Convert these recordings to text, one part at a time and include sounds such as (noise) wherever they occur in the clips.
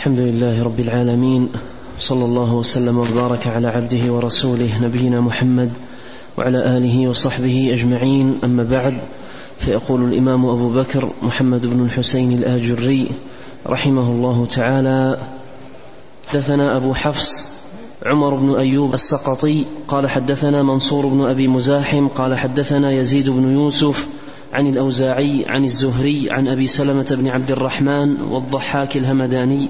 الحمد لله رب العالمين صلى الله وسلم وبارك على عبده ورسوله نبينا محمد وعلى آله وصحبه أجمعين. أما بعد فيقول الإمام أبو بكر محمد بن الحسين الآجري رحمه الله تعالى حدثنا أبو حفص عمر بن أيوب السقطي قال حدثنا منصور بن أبي مزاحم قال حدثنا يزيد بن يوسف عن الأوزاعي عن الزهري عن أبي سلمة بن عبد الرحمن والضحاك الهمداني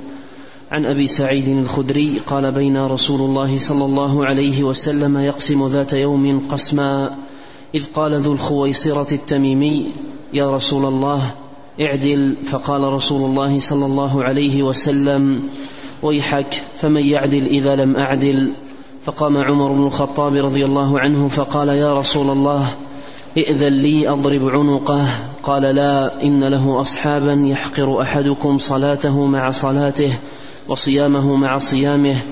عن أبي سعيد الخدري قال بين رسول الله صلى الله عليه وسلم يقسم ذات يوم قسما إذ قال ذو الخويصرة التميمي يا رسول الله اعدل فقال رسول الله صلى الله عليه وسلم ويحك فمن يعدل إذا لم أعدل؟ فقام عمر بن الخطاب رضي الله عنه فقال يا رسول الله ائذن لي أضرب عنقه. قال لا إن له أصحابا يحقر أحدكم صلاته مع صلاته. وصيامه مع صيامه.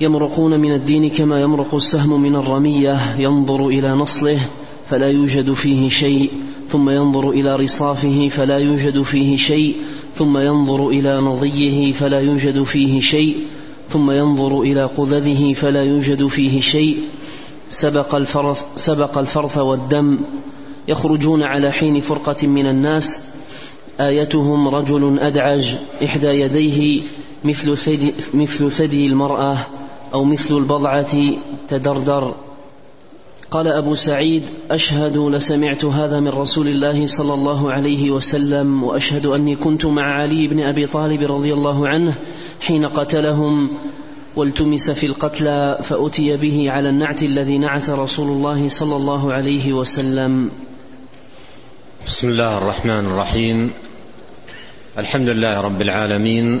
يمرقون من الدين كما يمرق السهم من الرمية. ينظر إلى نصله فلا يوجد فيه شيء. ثم ينظر إلى رصافه فلا يوجد فيه شيء. ثم ينظر إلى نضيه فلا يوجد فيه شيء. ثم ينظر إلى قذذه فلا يوجد فيه شيء. سبق الفرث, سبق الفرث والدم. يخرجون على حين فرقة من الناس. آيتهم رجل أدعج إحدى يديه مثل ثدي, مثل ثدي المرأة أو مثل البضعة تدردر. قال أبو سعيد أشهد لسمعت هذا من رسول الله صلى الله عليه وسلم وأشهد أني كنت مع علي بن أبي طالب رضي الله عنه حين قتلهم والتمس في القتلى فأتي به على النعت الذي نعت رسول الله صلى الله عليه وسلم. بسم الله الرحمن الرحيم. الحمد لله رب العالمين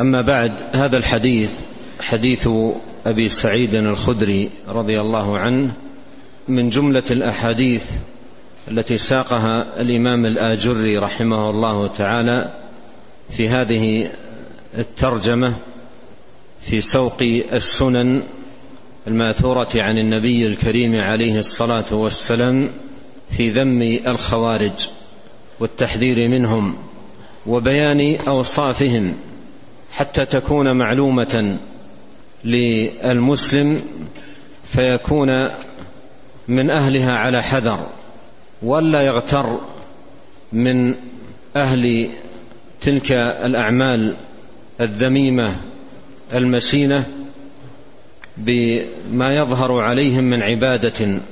أما بعد هذا الحديث حديث أبي سعيد الخدري رضي الله عنه من جملة الأحاديث التي ساقها الإمام الآجري رحمه الله تعالى في هذه الترجمة في سوق السنن الماثورة عن النبي الكريم عليه الصلاة والسلام في ذم الخوارج والتحذير منهم وبيان أوصافهم حتى تكون معلومة للمسلم فيكون من أهلها على حذر ولا يغتر من أهل تلك الأعمال الذميمة المسينه بما يظهر عليهم من عبادة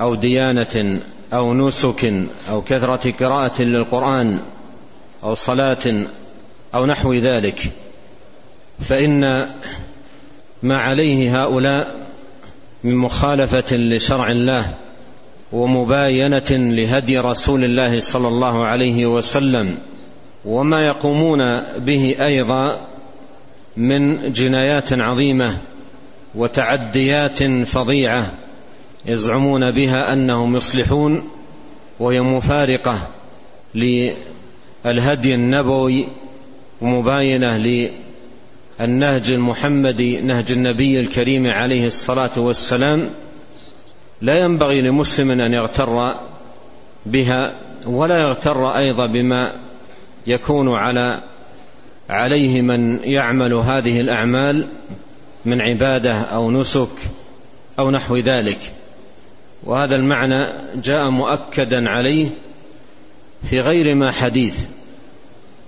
أو ديانة أو نسك أو كثرة قراءة للقرآن أو صلاة أو نحو ذلك. فإن ما عليه هؤلاء من مخالفة لشرع الله ومباينة لهدي رسول الله صلى الله عليه وسلم وما يقومون به أيضا من جنايات عظيمة وتعديات فظيعة يزعمون بها أنهم يصلحون وهي مفارقة للهدي النبوي ومباينة للنهج المحمدي نهج النبي الكريم عليه الصلاة والسلام. لا ينبغي لمسلم أن يغتر بها ولا يغتر أيضا بما يكون على عليه من يعمل هذه الأعمال من عبادة أو نسك أو نحو ذلك. وهذا المعنى جاء مؤكدا عليه في غير ما حديث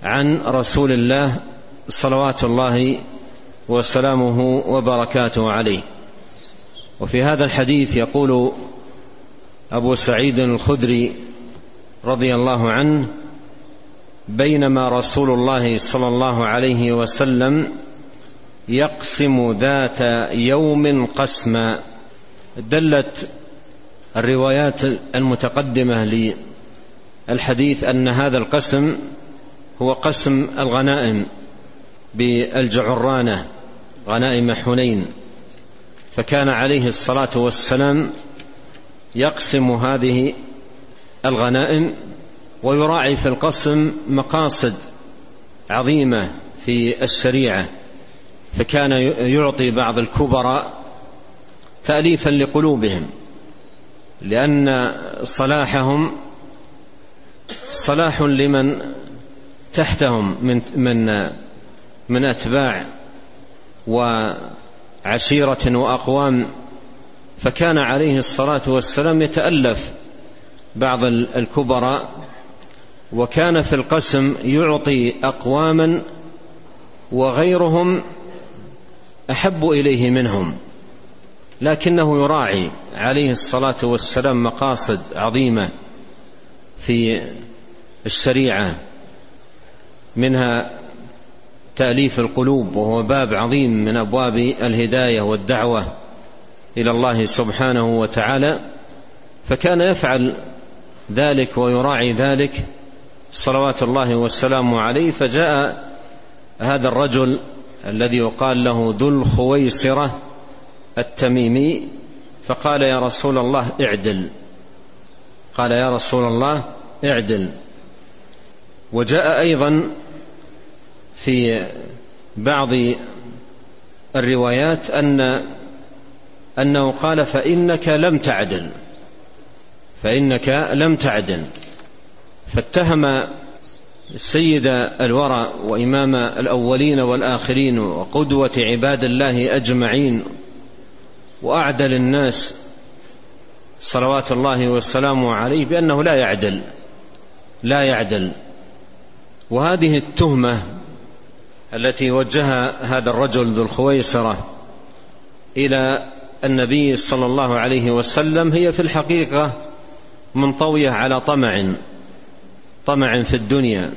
عن رسول الله صلوات الله وسلامه وبركاته عليه. وفي هذا الحديث يقول أبو سعيد الخدري رضي الله عنه بينما رسول الله صلى الله عليه وسلم يقسم ذات يوم قسما دلت الروايات المتقدمة للحديث أن هذا القسم هو قسم الغنائم. بالجعرانة غنائم حنين. فكان عليه الصلاة والسلام يقسم هذه الغنائم ويراعي في القسم مقاصد عظيمة في الشريعة. فكان يعطي بعض الكبراء تأليفا لقلوبهم لأن صلاحهم صلاح لمن تحتهم من من من أتباع وعشيرة وأقوام فكان عليه الصلاة والسلام يتألف بعض الكبراء وكان في القسم يعطي أقواما وغيرهم أحب إليه منهم لكنه يراعي عليه الصلاة والسلام مقاصد عظيمة في الشريعة منها تأليف القلوب وهو باب عظيم من أبواب الهداية والدعوة إلى الله سبحانه وتعالى. فكان يفعل ذلك ويراعي ذلك صلوات الله والسلام عليه. فجاء هذا الرجل الذي يقال له ذو الخويصرة التميمي فقال يا رسول الله اعدل. قال يا رسول الله اعدل. وجاء أيضا في بعض الروايات أن أنه قال فإنك لم تعدل فإنك لم تعدل. فاتهم سيد الورى وإمام الأولين والآخرين وقدوة عباد الله أجمعين وأعدل الناس صلوات الله والسلام عليه بأنه لا يعدل لا يعدل. وهذه التهمة التي وجهها هذا الرجل ذو الخويصرة إلى النبي صلى الله عليه وسلم هي في الحقيقة منطوية على طمع طمع في الدنيا.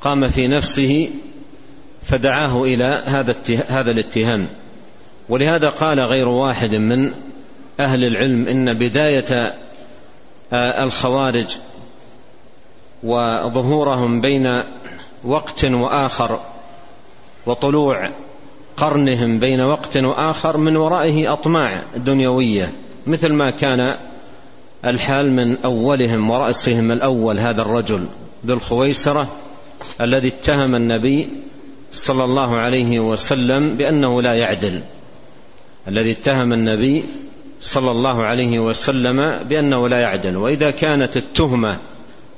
قام في نفسه فدعاه إلى هذا هذا الاتهام. ولهذا قال غير واحد من أهل العلم إن بداية آه، الخوارج وظهورهم بين وقت وآخر وطلوع قرنهم بين وقت وآخر من ورائه أطماع دنيوية مثل ما كان الحال من أولهم ورأسهم الأول هذا الرجل ذو الخويسرة الذي اتهم النبي صلى الله عليه وسلم بأنه لا يعدل الذي اتهم النبي صلى الله عليه وسلم بأنه لا يعدل. وإذا كانت التهمة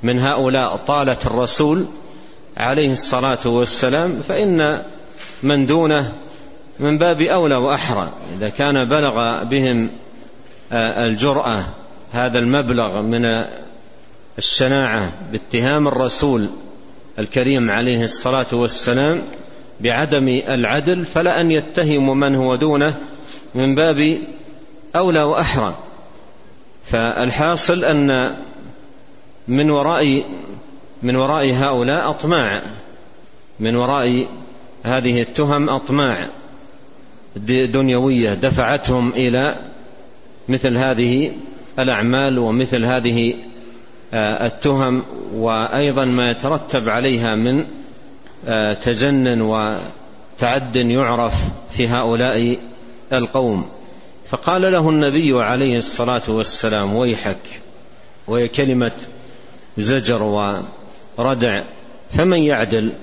من هؤلاء طالت الرسول عليه الصلاة والسلام فإن من دونه من باب أولى وأحرى. إذا كان بلغ بهم آه، الجرأة هذا المبلغ من الشناعة باتهام الرسول الكريم عليه الصلاة والسلام بعدم العدل فلا أن يتهموا من هو دونه من باب أولى وأحرى. فالحاصل أن من وراء من وراء هؤلاء أطماع. من وراء هذه التهم أطماع. دنيوية دفعتهم إلى مثل هذه الأعمال ومثل هذه آه، التهم وأيضا ما يترتب عليها من آه، تجنن وتعد يعرف في هؤلاء القوم. فقال له النبي عليه الصلاة والسلام ويحك. وهي كلمة زجر وردع فمن يعدل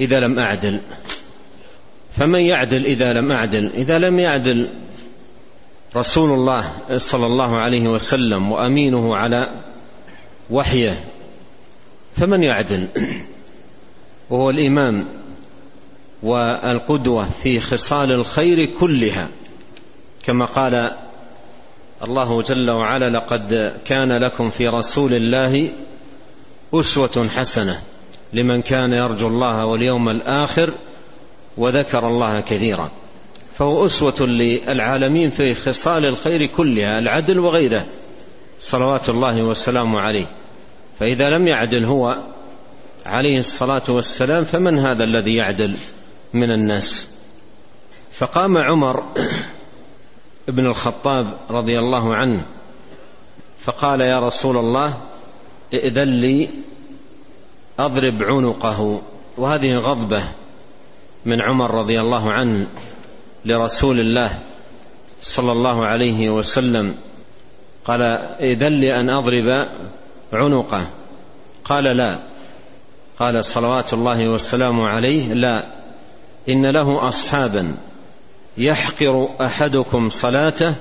إذا لم أعدل؟ فمن يعدل إذا لم أعدل؟ إذا لم يعدل رسول الله صلى الله عليه وسلم وأمينه على وحيه فمن يعدل؟ وهو الإمام والقدوة في خصال الخير كلها. كما قال الله جل وعلا لقد كان لكم في رسول الله أسوة حسنة لمن كان يرجو الله واليوم الآخر وذكر الله كثيرا. فهو أسوة للعالمين في خصال الخير كلها العدل وغيره. صلوات الله وسلامه عليه. فإذا لم يعدل هو عليه الصلاة والسلام فمن هذا الذي يعدل من الناس؟ فقام عمر (coughs) بن الخطاب رضي الله عنه فقال يا رسول الله ائذن لي أضرب عنقه. وهذه غضبة من عمر رضي الله عنه لرسول الله صلى الله عليه وسلم. قال إذن لي أن أضرب عنقه. قال لا. قال صلوات الله والسلام عليه. لا. إن له أصحابا يحقر أحدكم صلاته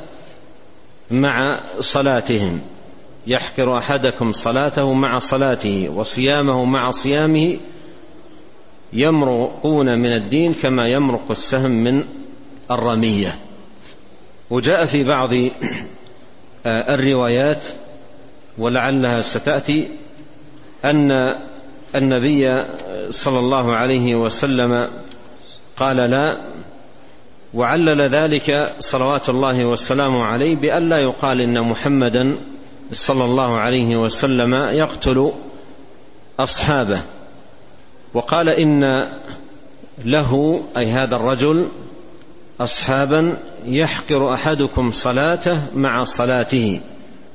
مع صلاتهم. يحقر أحدكم صلاته مع صلاته وصيامه مع صيامه يمرقون من الدين كما يمرق السهم من الرمية. وجاء في بعض آه، الروايات ولعلها ستأتي أن النبي صلى الله عليه وسلم قال لا وعلل ذلك صلوات الله والسلام عليه بأن لا يقال إن محمدا صلى الله عليه وسلم يقتل أصحابه. وقال إن له أي هذا الرجل أصحابا يحقر أحدكم صلاته مع صلاته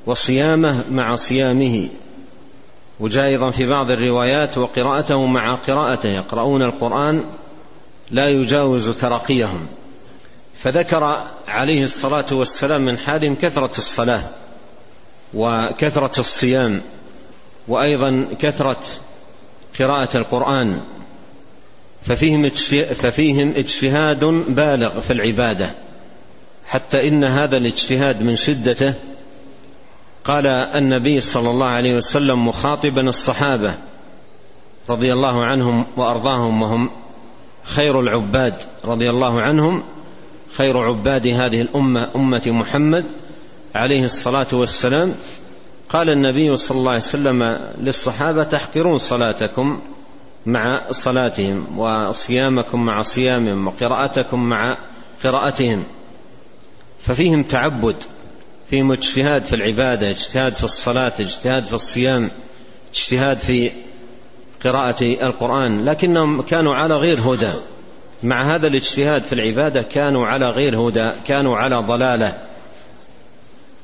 وصيامه مع صيامه. وجاء أيضا في بعض الروايات وقراءته مع قراءته. يقرؤون القرآن لا يجاوز ترقيهم. فذكر عليه الصلاة والسلام من حالهم كثرة الصلاة. وكثرة الصيام وأيضا كثرة قراءة القرآن ففيهم ففيهم اجتهاد بالغ في العبادة. حتى إن هذا الاجتهاد من شدته قال النبي صلى الله عليه وسلم مخاطبا الصحابة رضي الله عنهم وأرضاهم وهم خير العباد رضي الله عنهم خير عباد هذه الأمة أمة محمد عليه الصلاة والسلام قال النبي صلى الله عليه وسلم للصحابة تحقرون صلاتكم مع صلاتهم وصيامكم مع صيامهم وقراءتكم مع قراءتهم ففيهم تعبد فيهم اجتهاد في العبادة اجتهاد في الصلاة اجتهاد في الصيام اجتهاد في قراءة القرآن لكنهم كانوا على غير هدى. مع هذا الاجتهاد في العبادة كانوا على غير هدى كانوا على ضلالة.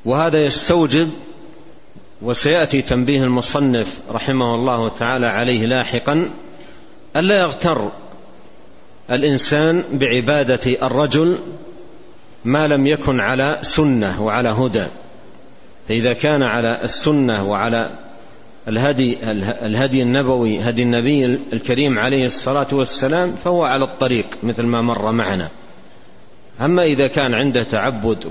وهذا يستوجب وسيأتي تنبيه المصنف رحمه الله تعالى عليه لاحقا ألا يغتر الإنسان بعبادة الرجل ما لم يكن على سنة وعلى هدى. فإذا كان على السنة وعلى الهدي الهدي النبوي هدي النبي الكريم عليه الصلاة والسلام فهو على الطريق مثل ما مر معنا. أما إذا كان عنده تعبد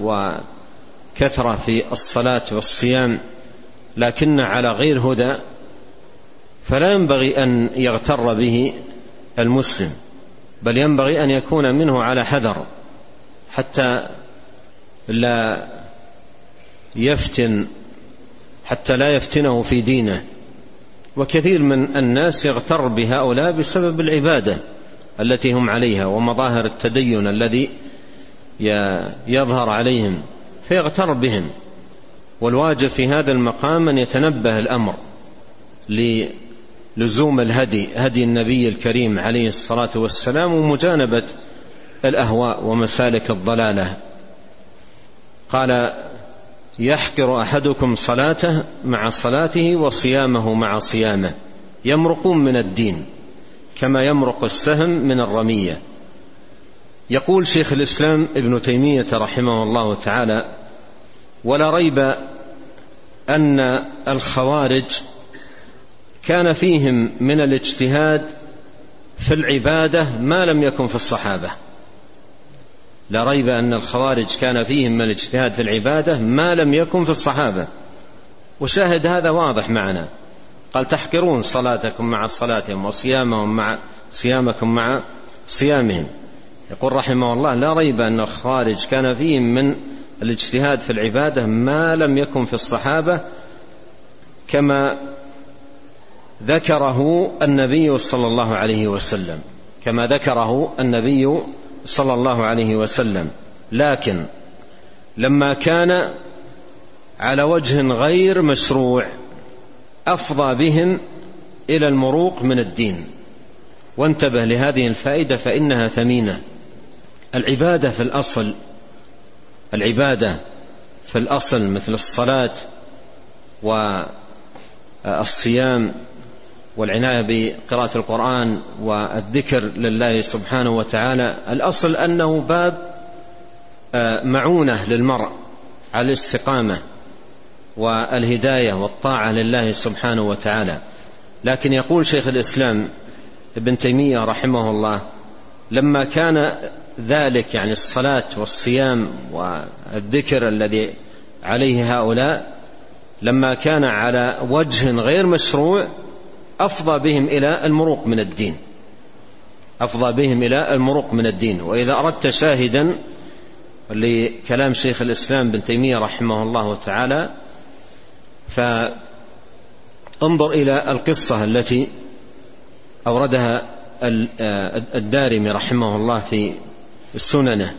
وكثرة في الصلاة والصيام لكن على غير هدى فلا ينبغي أن يغتر به المسلم بل ينبغي أن يكون منه على حذر حتى لا يفتن حتى لا يفتنه في دينه. وكثير من الناس يغتر بهؤلاء بسبب العبادة التي هم عليها ومظاهر التدين الذي يظهر عليهم. فيغتر بهم والواجب في هذا المقام أن يتنبه الأمر للزوم الهدي هدي النبي الكريم عليه الصلاة والسلام ومجانبة الأهواء ومسالك الضلالة. قال يحقر أحدكم صلاته مع صلاته وصيامه مع صيامه. يمرقون من الدين كما يمرق السهم من الرمية. يقول شيخ الإسلام ابن تيمية رحمه الله تعالى ولا ريب أن الخوارج كان فيهم من الاجتهاد في العبادة ما لم يكن في الصحابة. لا ريب أن الخوارج كان فيهم من الاجتهاد في العبادة ما لم يكن في الصحابة. وشاهد هذا واضح معنا. قال تحقرون صلاتكم مع صلاتهم وصيامهم مع صيامكم مع صيامهم. يقول رحمه الله لا ريب أن الخوارج كان فيهم من الاجتهاد في العبادة ما لم يكن في الصحابة كما ذكره النبي صلى الله عليه وسلم كما ذكره النبي صلى الله عليه وسلم. لكن لما كان على وجه غير مشروع أفضى بهم إلى المروق من الدين. وانتبه لهذه الفائدة فإنها ثمينة. العبادة في الأصل العبادة في الأصل مثل الصلاة والصيام والعناية بقراءة القرآن والذكر لله سبحانه وتعالى. الأصل أنه باب آه، معونة للمرء على الاستقامة والهداية والطاعة لله سبحانه وتعالى. لكن يقول شيخ الإسلام ابن تيمية رحمه الله لما كان ذلك يعني الصلاة والصيام والذكر الذي عليه هؤلاء لما كان على وجه غير مشروع أفضى بهم إلى المروق من الدين. أفضى بهم إلى المروق من الدين. وإذا أردت شاهدا لكلام شيخ الإسلام بن تيمية رحمه الله تعالى فانظر إلى القصة التي أوردها الدارمي رحمه الله في سننه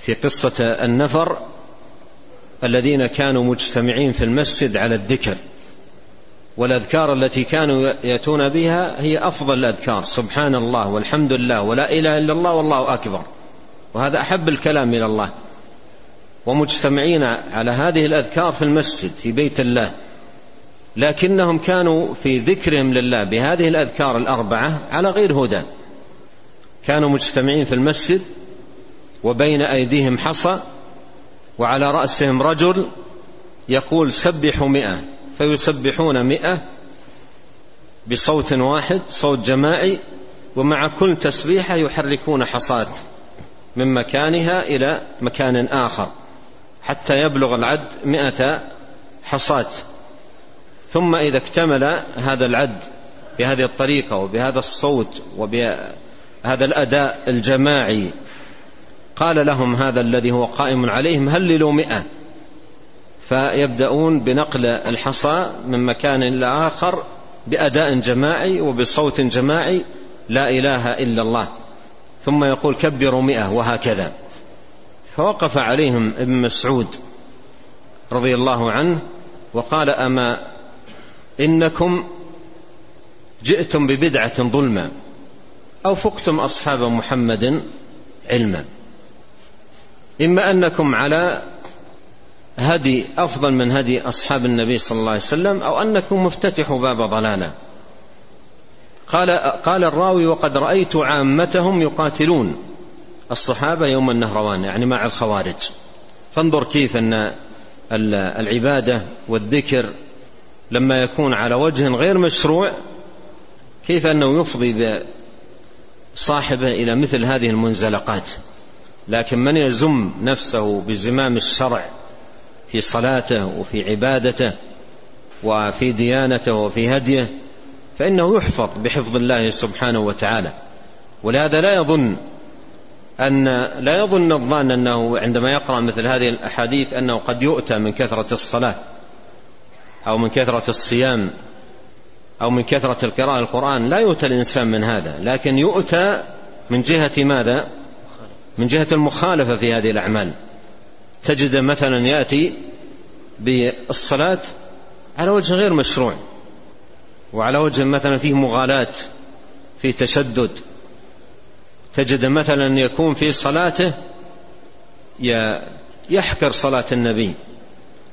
في قصة النفر الذين كانوا مجتمعين في المسجد على الذكر. والأذكار التي كانوا يأتون بها هي أفضل الأذكار. سبحان الله والحمد لله ولا إله إلا الله والله أكبر. وهذا أحب الكلام إلى الله. ومجتمعين على هذه الأذكار في المسجد في بيت الله. لكنهم كانوا في ذكرهم لله بهذه الأذكار الأربعة على غير هدى. كانوا مجتمعين في المسجد وبين أيديهم حصى وعلى رأسهم رجل يقول سبحوا مئة فيسبحون مئة بصوت واحد صوت جماعي ومع كل تسبيحة يحركون حصاة من مكانها إلى مكان آخر حتى يبلغ العد مئة حصاة. ثم إذا اكتمل هذا العد بهذه الطريقة وبهذا الصوت وبهذا الأداء الجماعي. قال لهم هذا الذي هو قائم عليهم هللوا مئة. فيبدأون بنقل الحصى من مكان إلى آخر بأداء جماعي وبصوت جماعي لا إله إلا الله. ثم يقول كبروا مئة وهكذا. فوقف عليهم ابن مسعود رضي الله عنه وقال أما إنكم جئتم ببدعة ظلما. أو فقتم أصحاب محمد علما. إما أنكم على هدي أفضل من هدي أصحاب النبي صلى الله عليه وسلم أو أنكم مفتتحوا باب ضلالة. قال قال الراوي وقد رأيت عامتهم يقاتلون الصحابة يوم النهروان يعني مع الخوارج. فانظر كيف أن العبادة والذكر لما يكون على وجه غير مشروع كيف أنه يفضي بصاحبه إلى مثل هذه المنزلقات. لكن من يزم نفسه بزمام الشرع في صلاته وفي عبادته وفي ديانته وفي هديه فإنه يحفظ بحفظ الله سبحانه وتعالى. ولهذا لا يظن أن لا يظن الظان أنه عندما يقرأ مثل هذه الأحاديث أنه قد يؤتى من كثرة الصلاة أو من كثرة الصيام أو من كثرة القراءة القرآن لا يؤتى الإنسان من هذا لكن يؤتى من جهة ماذا؟ من جهة المخالفة في هذه الأعمال. تجد مثلا يأتي بالصلاة على وجه غير مشروع وعلى وجه مثلا فيه مغالاة في تشدد. تجد مثلا يكون في صلاته يحكر صلاة النبي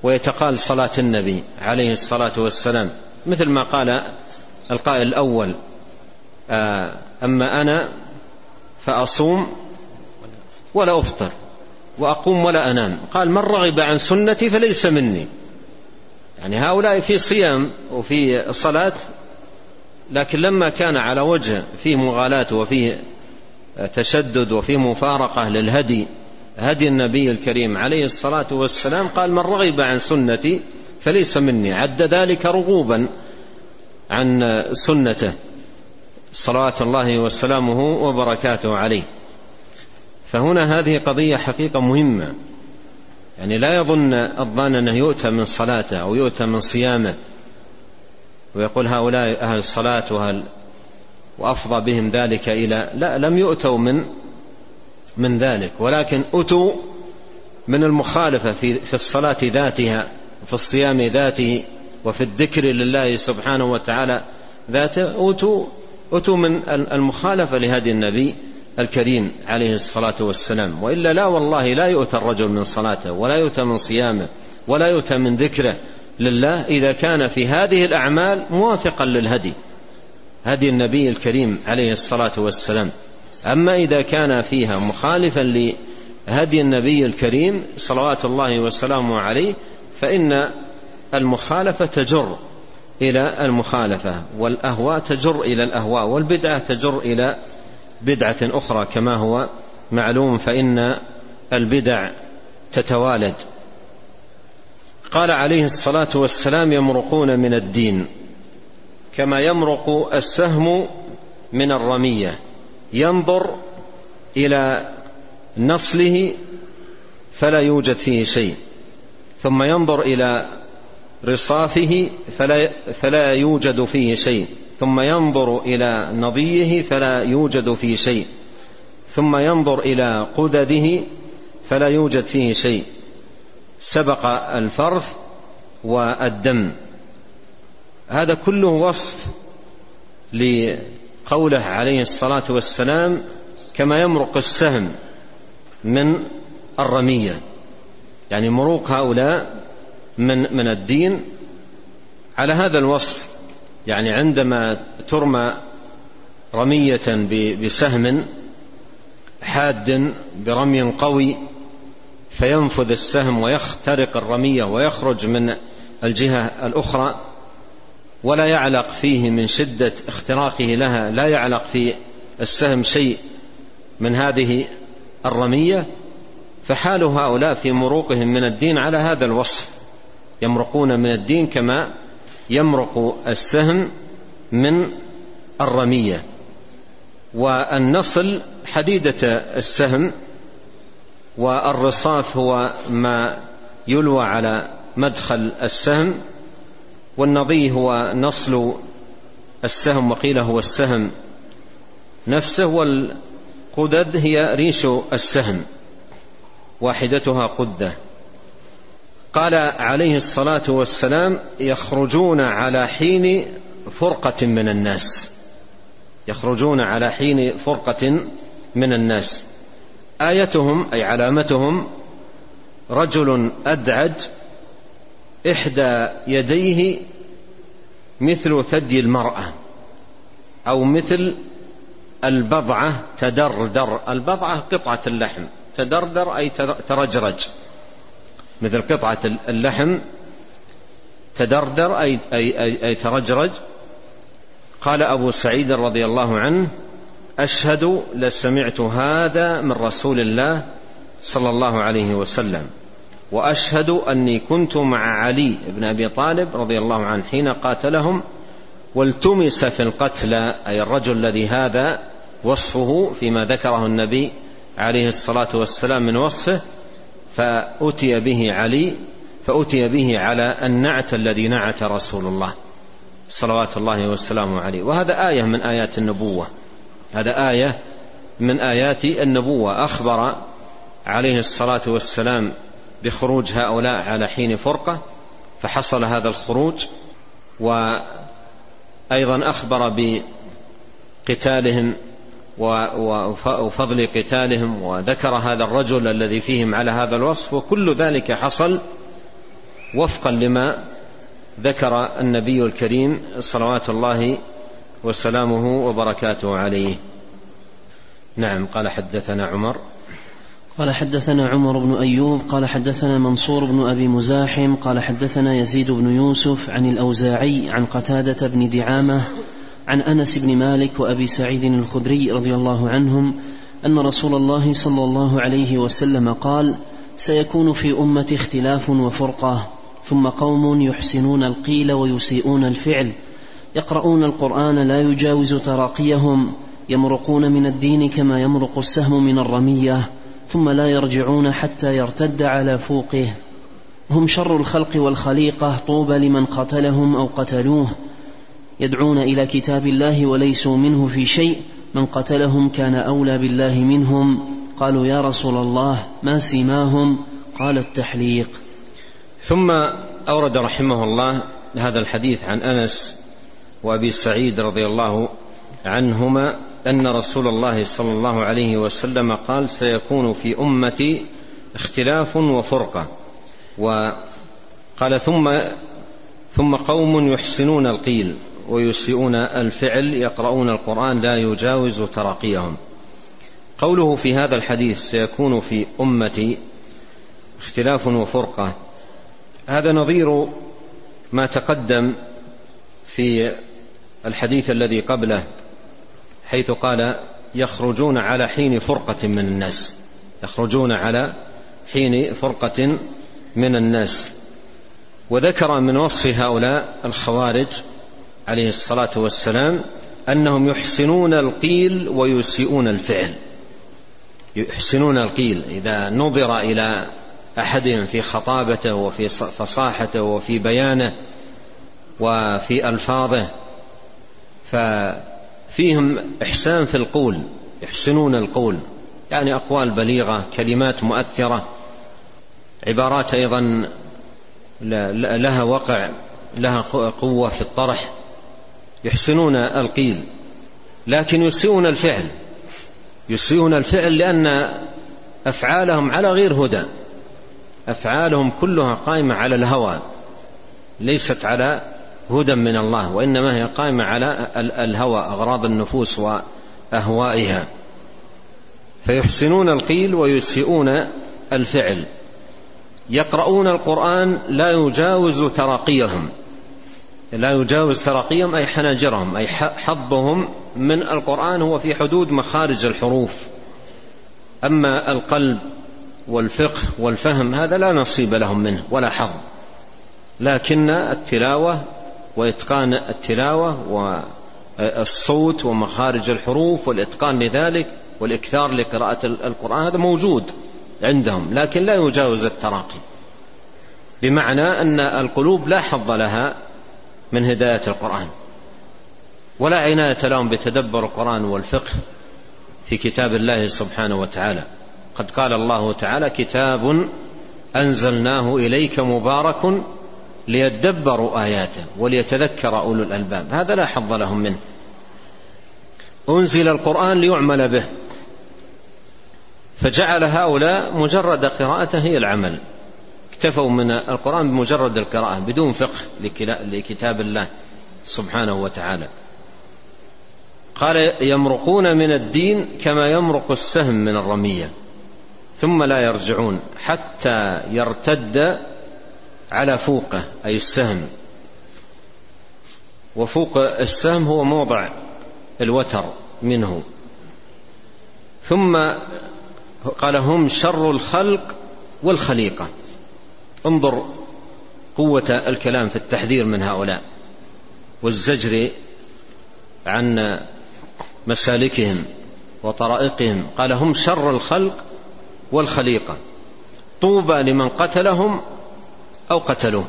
ويتقال صلاة النبي عليه الصلاة والسلام. مثل ما قال القائل الأول آه، أما أنا فأصوم ولا أفطر وأقوم ولا أنام. قال من رغب عن سنتي فليس مني. يعني هؤلاء في صيام وفي صلاة لكن لما كان على وجه فيه مغالاة وفيه تشدد وفيه مفارقة للهدي هدي النبي الكريم عليه الصلاة والسلام قال من رغب عن سنتي فليس مني. عد ذلك رغوبا عن سنته. صلوات الله وسلامه وبركاته عليه. فهنا هذه قضية حقيقة مهمة. يعني لا يظن الظان أنه يؤتى من صلاته أو يؤتى من صيامه. ويقول هؤلاء أهل الصلاة وأهل وأفضى بهم ذلك إلى لا لم يؤتوا من من ذلك. ولكن أتوا من المخالفة في في الصلاة ذاتها. وفي الصيام ذاته وفي الذكر لله سبحانه وتعالى ذاته أتوا أتوا من المخالفة لهدي النبي الكريم عليه الصلاة والسلام. وإلا لا والله لا يؤتى الرجل من صلاته ولا يؤتى من صيامه ولا يؤتى من ذكره لله إذا كان في هذه الأعمال موافقا للهدي هدي النبي الكريم عليه الصلاة والسلام. أما إذا كان فيها مخالفا لهدي النبي الكريم صلوات الله وسلامه عليه فإن المخالفة تجر إلى المخالفة والأهواء تجر إلى الأهواء والبدعة تجر إلى بدعة أخرى كما هو معلوم فإن البدع تتوالد. قال عليه الصلاة والسلام يمرقون من الدين كما يمرق السهم من الرمية. ينظر إلى نصله فلا يوجد فيه شيء. ثم ينظر إلى رصافه فلا, فلا يوجد فيه شيء. ثم ينظر إلى نضيه فلا يوجد فيه شيء. ثم ينظر إلى قدده فلا يوجد فيه شيء. سبق الفرث والدم. هذا كله وصف لقوله عليه الصلاة والسلام كما يمرق السهم من الرمية. يعني مروق هؤلاء من من الدين على هذا الوصف. يعني عندما ترمى رمية بسهم حاد برمي قوي فينفذ السهم ويخترق الرمية ويخرج من الجهة الأخرى ولا يعلق فيه من شدة اختراقه لها لا يعلق في السهم شيء من هذه الرمية. فحال هؤلاء في مروقهم من الدين على هذا الوصف. يمرقون من الدين كما يمرق السهم من الرمية. والنصل حديدة السهم والرصاف هو ما يلوى على مدخل السهم والنضي هو نصل السهم وقيل هو السهم نفسه والقدد هي ريش السهم. واحدتها قدة. قال عليه الصلاة والسلام يخرجون على حين فرقة من الناس. يخرجون على حين فرقة من الناس. آيتهم أي علامتهم رجل أدعج إحدى يديه مثل ثدي المرأة أو مثل البضعة تدردر. البضعة قطعة اللحم. تدردر أي ترجرج. مثل قطعة اللحم تدردر أي, أي, أي, أي ترجرج. قال أبو سعيد رضي الله عنه أشهد لسمعت هذا من رسول الله صلى الله عليه وسلم وأشهد أني كنت مع علي بن أبي طالب رضي الله عنه حين قاتلهم والتمس في القتلى أي الرجل الذي هذا وصفه فيما ذكره النبي عليه الصلاة والسلام من وصفه فأتي به علي فأتي به على النعت الذي نعت رسول الله صلوات الله وسلامه عليه. وهذا آية من آيات النبوة. هذا آية من آيات النبوة. أخبر عليه الصلاة والسلام بخروج هؤلاء على حين فرقة فحصل هذا الخروج وأيضا أخبر بقتالهم وفضل قتالهم وذكر هذا الرجل الذي فيهم على هذا الوصف وكل ذلك حصل وفقا لما ذكر النبي الكريم صلوات الله وسلامه وبركاته عليه. نعم قال حدثنا عمر. قال حدثنا عمر بن أيوب قال حدثنا منصور بن أبي مزاحم قال حدثنا يزيد بن يوسف عن الأوزاعي عن قتادة بن دعامة عن أنس بن مالك وأبي سعيد الخدري رضي الله عنهم أن رسول الله صلى الله عليه وسلم قال سيكون في أمتي اختلاف وفرقة ثم قوم يحسنون القيل ويسيئون الفعل يقرؤون القرآن لا يجاوز تراقيهم يمرقون من الدين كما يمرق السهم من الرمية ثم لا يرجعون حتى يرتد على فوقه هم شر الخلق والخليقة طوبى لمن قتلهم أو قتلوه يدعون إلى كتاب الله وليسوا منه في شيء. من قتلهم كان أولى بالله منهم. قالوا يا رسول الله ما سيماهم؟ قال التحليق. ثم أورد رحمه الله هذا الحديث عن أنس وأبي سعيد رضي الله عنهما أن رسول الله صلى الله عليه وسلم قال سيكون في أمتي اختلاف وفرقة. وقال ثم ثم قوم يحسنون القيل ويسيئون الفعل يقرؤون القرآن لا يجاوز تراقيهم. قوله في هذا الحديث سيكون في أمتي اختلاف وفرقة. هذا نظير ما تقدم في الحديث الذي قبله حيث قال يخرجون على حين فرقة من الناس. يخرجون على حين فرقة من الناس. وذكر من وصف هؤلاء الخوارج عليه الصلاة والسلام أنهم يحسنون القيل ويسيئون الفعل. يحسنون القيل. إذا نظر إلى أحدهم في خطابته وفي فصاحته وفي بيانه وفي ألفاظه ففيهم إحسان في القول يحسنون القول. يعني أقوال بليغة كلمات مؤثرة عبارات أيضا لها وقع لها قوة في الطرح. يحسنون القيل لكن يسيئون الفعل. يسيئون الفعل لأن أفعالهم على غير هدى. أفعالهم كلها قائمة على الهوى ليست على هدى من الله وإنما هي قائمة على الهوى أغراض النفوس وأهوائها. فيحسنون القيل ويسيئون الفعل. يقرؤون القرآن لا يجاوز تراقيهم. لا يجاوز تراقيهم أي حناجرهم أي حظهم من القرآن هو في حدود مخارج الحروف. أما القلب والفقه والفهم هذا لا نصيب لهم منه ولا حظ. لكن التلاوة وإتقان التلاوة والصوت ومخارج الحروف والإتقان لذلك والإكثار لقراءة القرآن هذا موجود. عندهم لكن لا يجاوز التراقي. بمعنى أن القلوب لا حظ لها من هداية القرآن. ولا عناية لهم بتدبر القرآن والفقه في كتاب الله سبحانه وتعالى. قد قال الله تعالى كتاب أنزلناه إليك مبارك ليدبروا آياته وليتذكر أولو الألباب. هذا لا حظ لهم منه. أنزل القرآن ليعمل به. فجعل هؤلاء مجرد قراءته هي العمل. اكتفوا من القرآن بمجرد القراءة بدون فقه لكتاب الله سبحانه وتعالى. قال يمرقون من الدين كما يمرق السهم من الرمية ثم لا يرجعون حتى يرتد على فوقه أي السهم. وفوق السهم هو موضع الوتر منه. ثم قال هم شر الخلق والخليقة. انظر قوة الكلام في التحذير من هؤلاء والزجر عن مسالكهم وطرائقهم. قال هم شر الخلق والخليقة. طوبى لمن قتلهم أو قتلوه.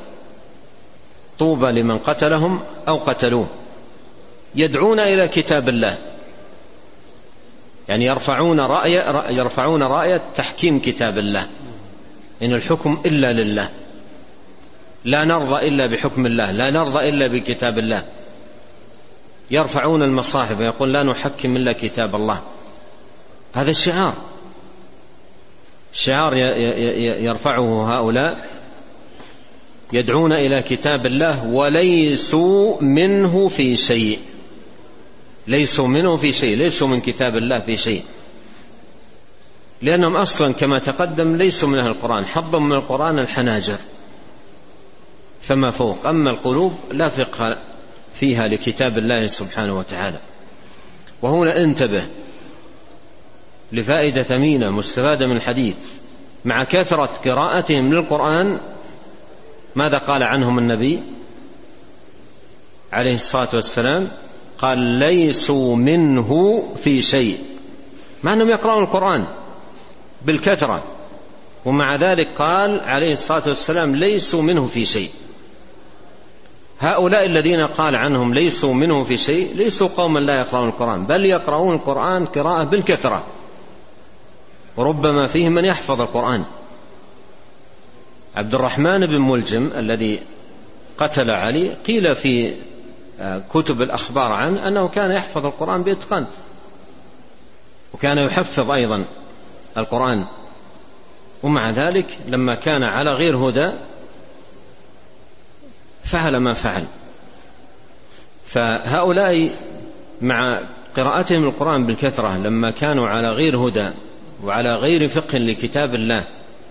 طوبى لمن قتلهم أو قتلوه. يدعون إلى كتاب الله. يعني يرفعون رأي يرفعون راية تحكيم كتاب الله. إن الحكم إلا لله. لا نرضى إلا بحكم الله. لا نرضى إلا بكتاب الله. يرفعون المصاحف ويقول لا نحكم إلا كتاب الله. هذا الشعار. شعار يرفعه هؤلاء يدعون إلى كتاب الله وليسوا منه في شيء. ليسوا منه في شيء ليسوا من كتاب الله في شيء. لأنهم أصلا كما تقدم ليسوا من أهل القرآن حظا من القرآن الحناجر. فما فوق أما القلوب لا فقه فيها لكتاب الله سبحانه وتعالى. وهنا انتبه لفائدة ثمينة مستفادة من الحديث. مع كثرة قراءتهم للقرآن ماذا قال عنهم النبي عليه الصلاة والسلام؟ قال ليسوا منه في شيء. مع أنهم يقرأون القرآن بالكثرة. ومع ذلك قال عليه الصلاة والسلام ليسوا منه في شيء. هؤلاء الذين قال عنهم ليسوا منه في شيء ليسوا قوما لا يقرؤون القرآن بل يقرؤون القرآن قراءة بالكثرة. وربما فيهم من يحفظ القرآن. عبد الرحمن بن ملجم الذي قتل علي قيل في كتب الأخبار عنه أنه كان يحفظ القرآن بإتقان. وكان يحفظ أيضا القرآن. ومع ذلك لما كان على غير هدى فعل ما فعل. فهؤلاء مع قراءتهم القرآن بالكثرة لما كانوا على غير هدى وعلى غير فقه لكتاب الله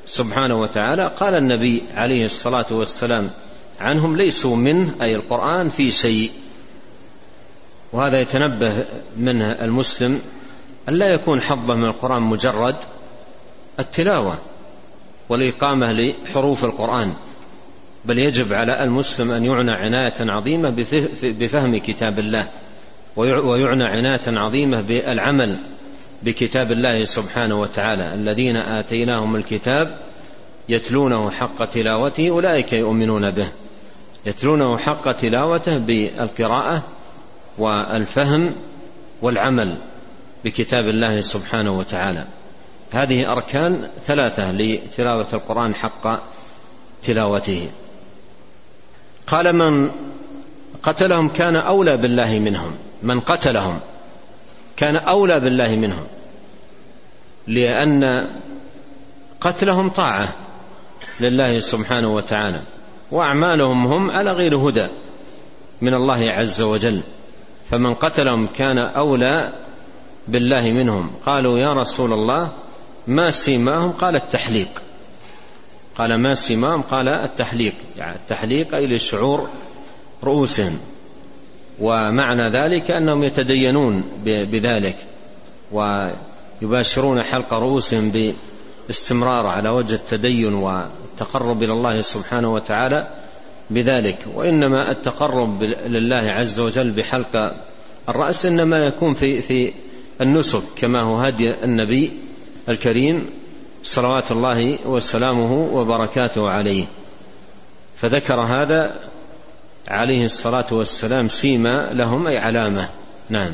سبحانه وتعالى قال النبي عليه الصلاة والسلام عنهم ليسوا منه أي القرآن في شيء. وهذا يتنبه منه المسلم أن لا يكون حظه من القرآن مجرد التلاوة والإقامة لحروف القرآن بل يجب على المسلم أن يعنى عناية عظيمة بفهم كتاب الله ويعنى عناية عظيمة بالعمل بكتاب الله سبحانه وتعالى. الذين آتيناهم الكتاب يتلونه حق تلاوته أولئك يؤمنون به. يتلونه حق تلاوته بالقراءة والفهم والعمل بكتاب الله سبحانه وتعالى. هذه أركان ثلاثة لتلاوة القرآن حق تلاوته. قال من قتلهم كان أولى بالله منهم. من قتلهم كان أولى بالله منهم. لأن قتلهم طاعة لله سبحانه وتعالى. وأعمالهم هم على غير هدى من الله عز وجل. فمن قتلهم كان أولى بالله منهم. قالوا يا رسول الله ما سيماهم؟ قال التحليق. قال ما سيماهم؟ قال التحليق. يعني التحليق أي لشعور رؤوسهم. ومعنى ذلك أنهم يتدينون بذلك ويباشرون حلق رؤوسهم باستمرار على وجه التدين والتقرب إلى الله سبحانه وتعالى بذلك وإنما التقرب لله عز وجل بحلق الرأس إنما يكون في في النسك كما هو هدي النبي الكريم صلوات الله وسلامه وبركاته عليه. فذكر هذا عليه الصلاة والسلام سيما لهم أي علامة. نعم.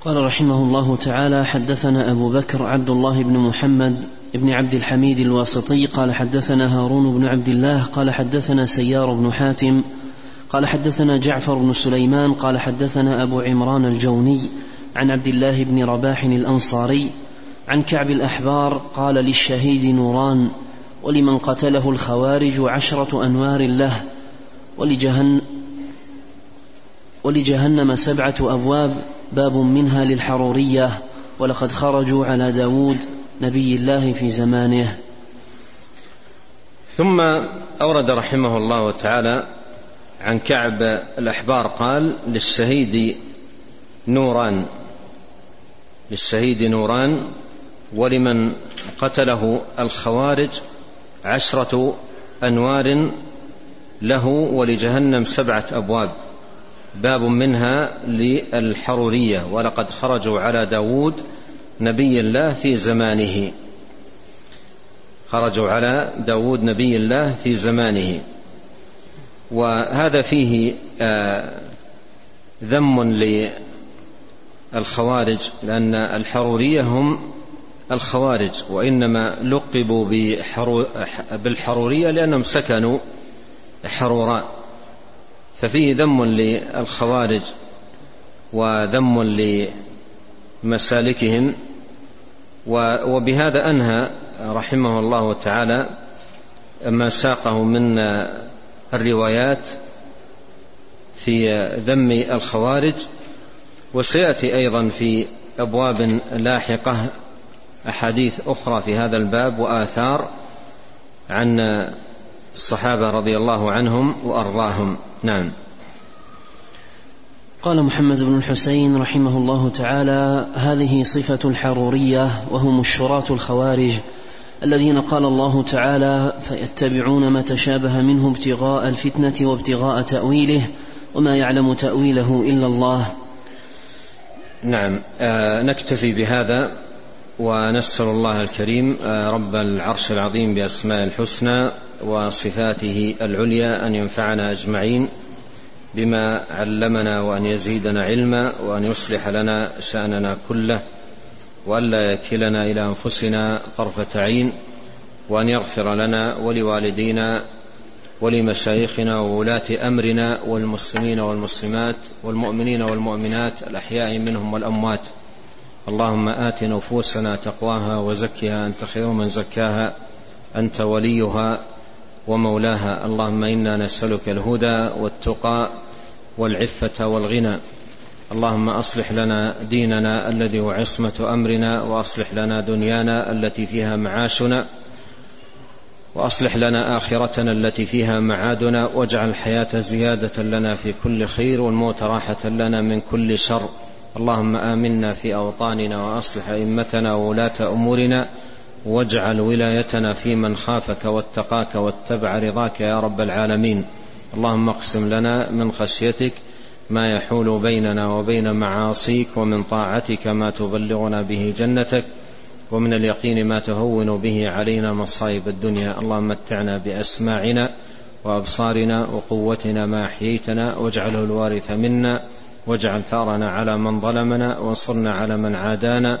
قال رحمه الله تعالى حدثنا أبو بكر عبد الله بن محمد بن عبد الحميد الواسطي قال حدثنا هارون بن عبد الله قال حدثنا سيار بن حاتم قال حدثنا جعفر بن سليمان قال حدثنا أبو عمران الجوني عن عبد الله بن رباح الأنصاري عن كعب الأحبار قال للشهيد نوران ولمن قتله الخوارج عشرة أنوار له ولجهن ولجهنم سبعة أبواب باب منها للحرورية ولقد خرجوا على داود نبي الله في زمانه. ثم أورد رحمه الله تعالى عن كعب الأحبار قال للشهيد نوران للشهيد نوران ولمن قتله الخوارج عشرة أنوار له ولجهنم سبعة أبواب باب منها للحرورية ولقد خرجوا على داود نبي الله في زمانه. خرجوا على داود نبي الله في زمانه. وهذا فيه آه، ذم للخوارج لأن الحرورية هم الخوارج وإنما لقبوا بالحرورية لأنهم سكنوا حروراء ففيه ذم للخوارج وذم لمسالكهم وبهذا أنهى رحمه الله تعالى ما ساقه من الروايات في ذم الخوارج وسيأتي أيضا في أبواب لاحقة أحاديث أخرى في هذا الباب وآثار عن الصحابة رضي الله عنهم وأرضاهم. نعم. قال محمد بن الحسين رحمه الله تعالى هذه صفة الحرورية وهم الشراة الخوارج الذين قال الله تعالى فيتبعون ما تشابه منه ابتغاء الفتنة وابتغاء تأويله وما يعلم تأويله إلا الله. نعم آه نكتفي بهذا ونسأل الله الكريم آه، رب العرش العظيم بأسماء الحسنى وصفاته العليا أن ينفعنا أجمعين. بما علمنا وأن يزيدنا علما وأن يصلح لنا شأننا كله وألا يكلنا إلى أنفسنا طرفة عين وأن يغفر لنا ولوالدينا ولمشايخنا وولاة أمرنا والمسلمين والمسلمات والمؤمنين والمؤمنات الأحياء منهم والأموات. اللهم آت نفوسنا تقواها وزكها أنت خير من زكاها. أنت وليها. ومولاها اللهم إنا نسألك الهدى والتقى والعفة والغنى. اللهم أصلح لنا ديننا الذي هو عصمة أمرنا وأصلح لنا دنيانا التي فيها معاشنا وأصلح لنا آخرتنا التي فيها معادنا واجعل الحياة زيادة لنا في كل خير والموت راحة لنا من كل شر. اللهم آمنا في أوطاننا وأصلح أئمتنا وولاة أمورنا. واجعل ولايتنا في من خافك واتقاك واتبع رضاك يا رب العالمين. اللهم اقسم لنا من خشيتك ما يحول بيننا وبين معاصيك ومن طاعتك ما تبلغنا به جنتك ومن اليقين ما تهون به علينا مصائب الدنيا. اللهم متعنا بأسماعنا وأبصارنا وقوتنا ما أحييتنا. واجعله الوارث منا. واجعل ثأرنا على من ظلمنا وانصرنا على من عادانا.